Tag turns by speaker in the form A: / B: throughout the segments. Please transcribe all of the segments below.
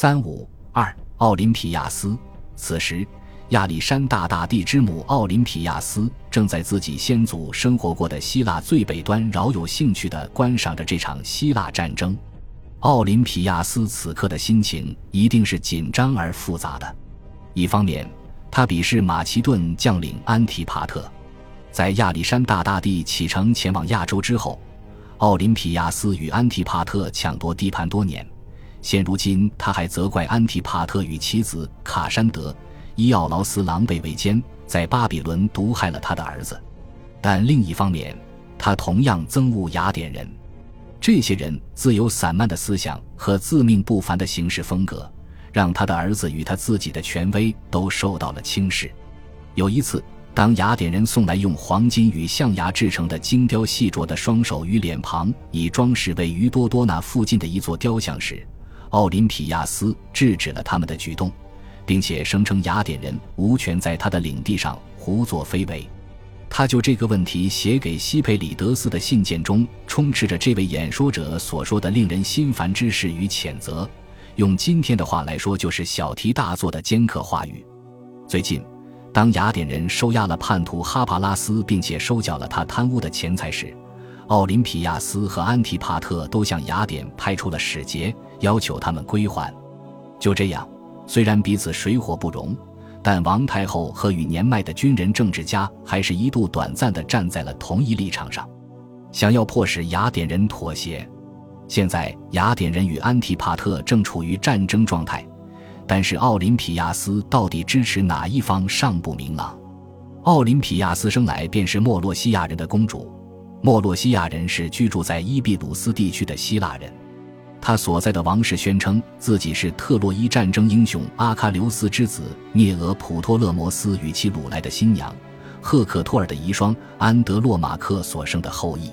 A: 三五二，奥林匹亚斯。此时，亚历山大大帝之母奥林匹亚斯正在自己先祖生活过的希腊最北端，饶有兴趣地观赏着这场希腊战争。奥林匹亚斯此刻的心情一定是紧张而复杂的。一方面，他鄙视马其顿将领安提帕特。在亚历山大大帝启程前往亚洲之后，奥林匹亚斯与安提帕特抢夺地盘多年。现如今，他还责怪安提帕特与妻子卡珊德·伊奥劳斯狼狈为奸，在巴比伦毒害了他的儿子。但另一方面，他同样憎恶雅典人。这些人自由散漫的思想和自命不凡的行事风格，让他的儿子与他自己的权威都受到了轻视。有一次，当雅典人送来用黄金与象牙制成的精雕细琢的双手与脸庞，以装饰位于多多那附近的一座雕像时，奥林匹亚斯制止了他们的举动，并且声称雅典人无权在他的领地上胡作非为。他就这个问题写给西佩里德斯的信件中，充斥着这位演说者所说的令人心烦之事与谴责。用今天的话来说，就是小题大做的尖刻话语。最近，当雅典人收押了叛徒哈帕拉斯，并且收缴了他贪污的钱财时，奥林匹亚斯和安提帕特都向雅典派出了使节，要求他们归还。就这样，虽然彼此水火不容。但王太后和与年迈的军人政治家还是一度短暂地站在了同一立场上，想要迫使雅典人妥协。现在雅典人与安提帕特正处于战争状态，但是奥林匹亚斯到底支持哪一方尚不明朗。奥林匹亚斯生来便是莫洛西亚人的公主，莫洛西亚人是居住在伊比鲁斯地区的希腊人。他所在的王室宣称自己是特洛伊战争英雄阿喀琉斯之子涅俄普托勒摩斯与其掳来的新娘赫克托尔的遗孀安德洛马克所生的后裔。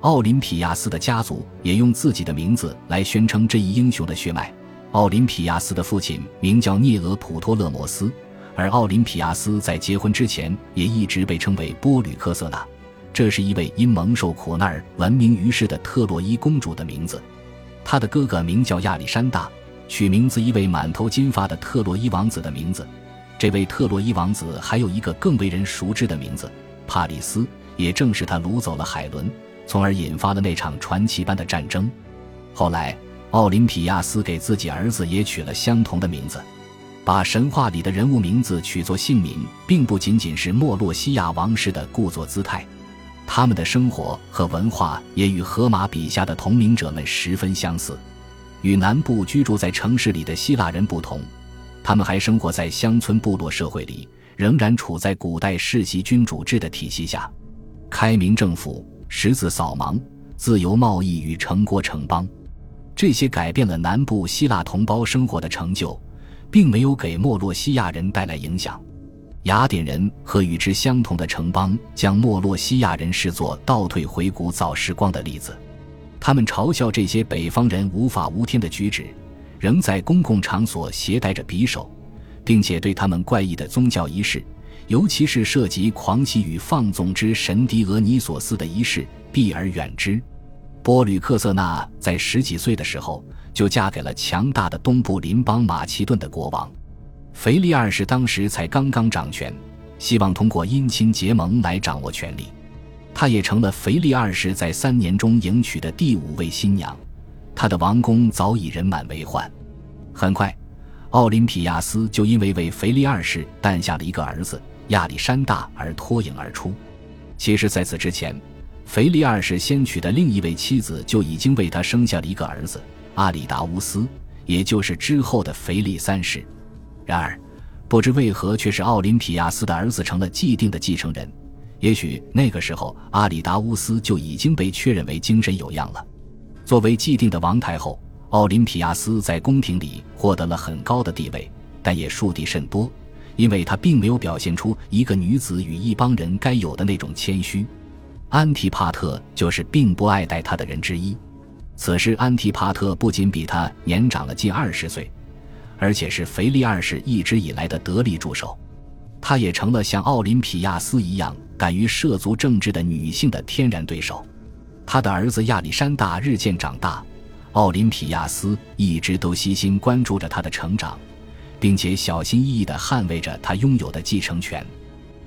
A: 奥林匹亚斯的家族也用自己的名字来宣称这一英雄的血脉。奥林匹亚斯的父亲名叫涅俄普托勒摩斯，而奥林匹亚斯在结婚之前也一直被称为波吕克瑟娜，这是一位因蒙受苦难而闻名于世的特洛伊公主的名字。他的哥哥名叫亚历山大，取名字一位满头金发的特洛伊王子的名字。这位特洛伊王子还有一个更为人熟知的名字——帕里斯，也正是他掳走了海伦，从而引发了那场传奇般的战争。后来，奥林匹亚斯给自己儿子也取了相同的名字，把神话里的人物名字取作姓名，并不仅仅是莫洛西亚王室的故作姿态。他们的生活和文化也与荷马笔下的同名者们十分相似。与南部居住在城市里的希腊人不同，他们还生活在乡村部落社会里，仍然处在古代世袭君主制的体系下。开明政府、十字扫盲、自由贸易与城国城邦，这些改变了南部希腊同胞生活的成就，并没有给莫洛西亚人带来影响。雅典人和与之相同的城邦将莫洛西亚人视作倒退回古早时光的例子，他们嘲笑这些北方人无法无天的举止，仍在公共场所携带着匕首，并且对他们怪异的宗教仪式，尤其是涉及狂喜与放纵之神狄俄尼索斯的仪式避而远之。波吕克瑟纳在十几岁的时候就嫁给了强大的东部邻邦马其顿的国王。腓力二世当时才刚刚掌权，希望通过姻亲结盟来掌握权力。他也成了腓力二世在三年中迎娶的第五位新娘。他的王宫早已人满为患。很快，奥林匹亚斯就因为为腓力二世诞下了一个儿子亚历山大而脱颖而出。其实，在此之前，腓力二世先娶的另一位妻子就已经为他生下了一个儿子阿里达乌斯，也就是之后的腓力三世。然而，不知为何，却是奥林匹亚斯的儿子成了既定的继承人。也许那个时候，阿里达乌斯就已经被确认为精神有恙了。作为既定的王太后，奥林匹亚斯在宫廷里获得了很高的地位，但也树敌甚多，因为她并没有表现出一个女子与一帮人该有的那种谦虚。安提帕特就是并不爱戴她的人之一。此时，安提帕特不仅比她年长了近二十岁。而且是腓力二世一直以来的得力助手，他也成了像奥林匹亚斯一样敢于涉足政治的女性的天然对手。他的儿子亚历山大日渐长大，奥林匹亚斯一直都悉心关注着他的成长，并且小心翼翼地捍卫着他拥有的继承权。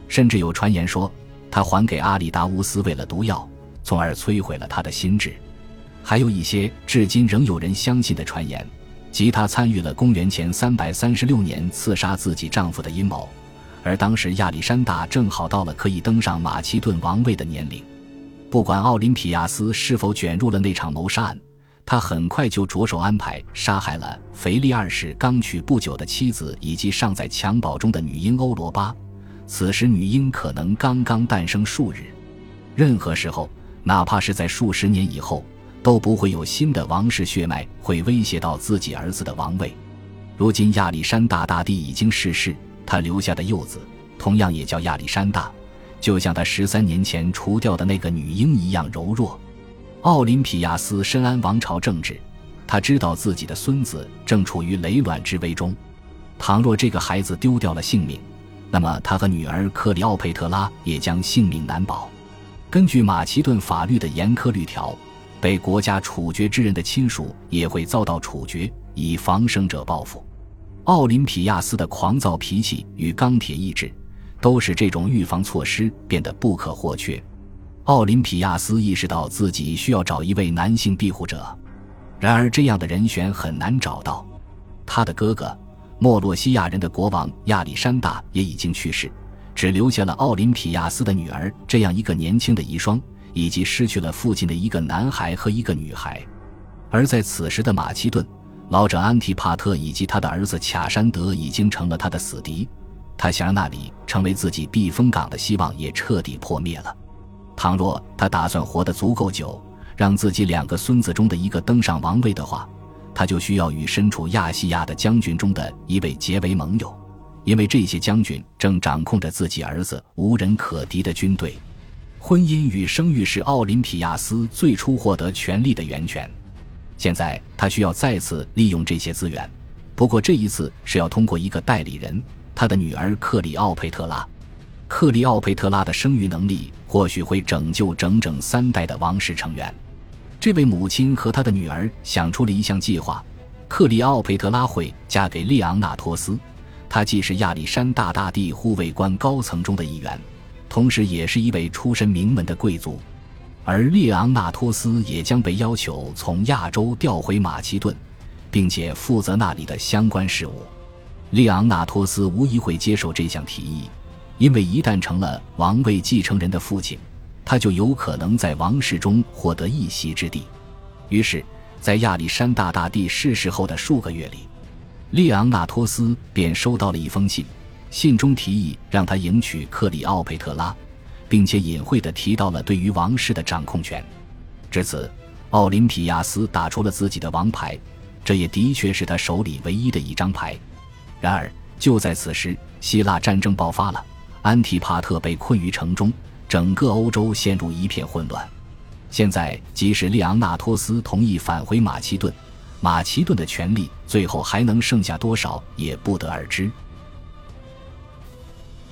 A: 甚至有传言说，他还给阿里达乌斯喂了毒药，从而摧毁了他的心智。还有一些至今仍有人相信的传言，即他参与了公元前三百三十六年刺杀自己丈夫的阴谋。而当时亚历山大正好到了可以登上马其顿王位的年龄。不管奥林匹亚斯是否卷入了那场谋杀案。他很快就着手安排杀害了腓力二世刚娶不久的妻子，以及尚在襁褓中的女婴欧罗巴。此时女婴可能刚刚诞生数日。任何时候，哪怕是在数十年以后，都不会有新的王室血脉会威胁到自己儿子的王位。如今亚历山大大帝已经逝世，他留下的幼子同样也叫亚历山大，就像他十三年前除掉的那个女婴一样柔弱。奥林匹亚斯深谙王朝政治，他知道自己的孙子正处于雷卵之危中。倘若这个孩子丢掉了性命，那么他和女儿克里奥佩特拉也将性命难保。根据马其顿法律的严苛律条，被国家处决之人的亲属也会遭到处决，以防生者报复。奥林匹亚斯的狂躁脾气与钢铁意志，都使这种预防措施变得不可或缺。奥林匹亚斯意识到自己需要找一位男性庇护者，然而这样的人选很难找到。他的哥哥，莫洛西亚人的国王亚历山大也已经去世，只留下了奥林匹亚斯的女儿这样一个年轻的遗孀，以及失去了父亲的一个男孩和一个女孩。而在此时的马其顿，老者安提帕特以及他的儿子卡山德已经成了他的死敌，他想让那里成为自己避风港的希望也彻底破灭了。倘若他打算活得足够久，让自己两个孙子中的一个登上王位的话，他就需要与身处亚细亚的将军中的一位结为盟友，因为这些将军正掌控着自己儿子无人可敌的军队。婚姻与生育是奥林匹亚斯最初获得权力的源泉，现在他需要再次利用这些资源，不过这一次是要通过一个代理人，他的女儿克里奥佩特拉。克里奥佩特拉的生育能力或许会拯救整整三代的王室成员。这位母亲和她的女儿想出了一项计划：克里奥佩特拉会嫁给利昂纳托斯，他既是亚历山大大帝护卫官高层中的一员，同时也是一位出身名门的贵族。而利昂纳托斯也将被要求从亚洲调回马其顿，并且负责那里的相关事务。利昂纳托斯无疑会接受这项提议。因为一旦成了王位继承人的父亲，他就有可能在王室中获得一席之地。于是，在亚历山大大帝逝世后的数个月里，利昂纳托斯便收到了一封信，信中提议让他迎娶克里奥佩特拉，并且隐晦地提到了对于王室的掌控权。至此，奥林匹亚斯打出了自己的王牌，这也的确是他手里唯一的一张牌。然而，就在此时，希腊战争爆发了。安提帕特被困于城中，整个欧洲陷入一片混乱。现在，即使利昂纳托斯同意返回马其顿，马其顿的权力最后还能剩下多少，也不得而知。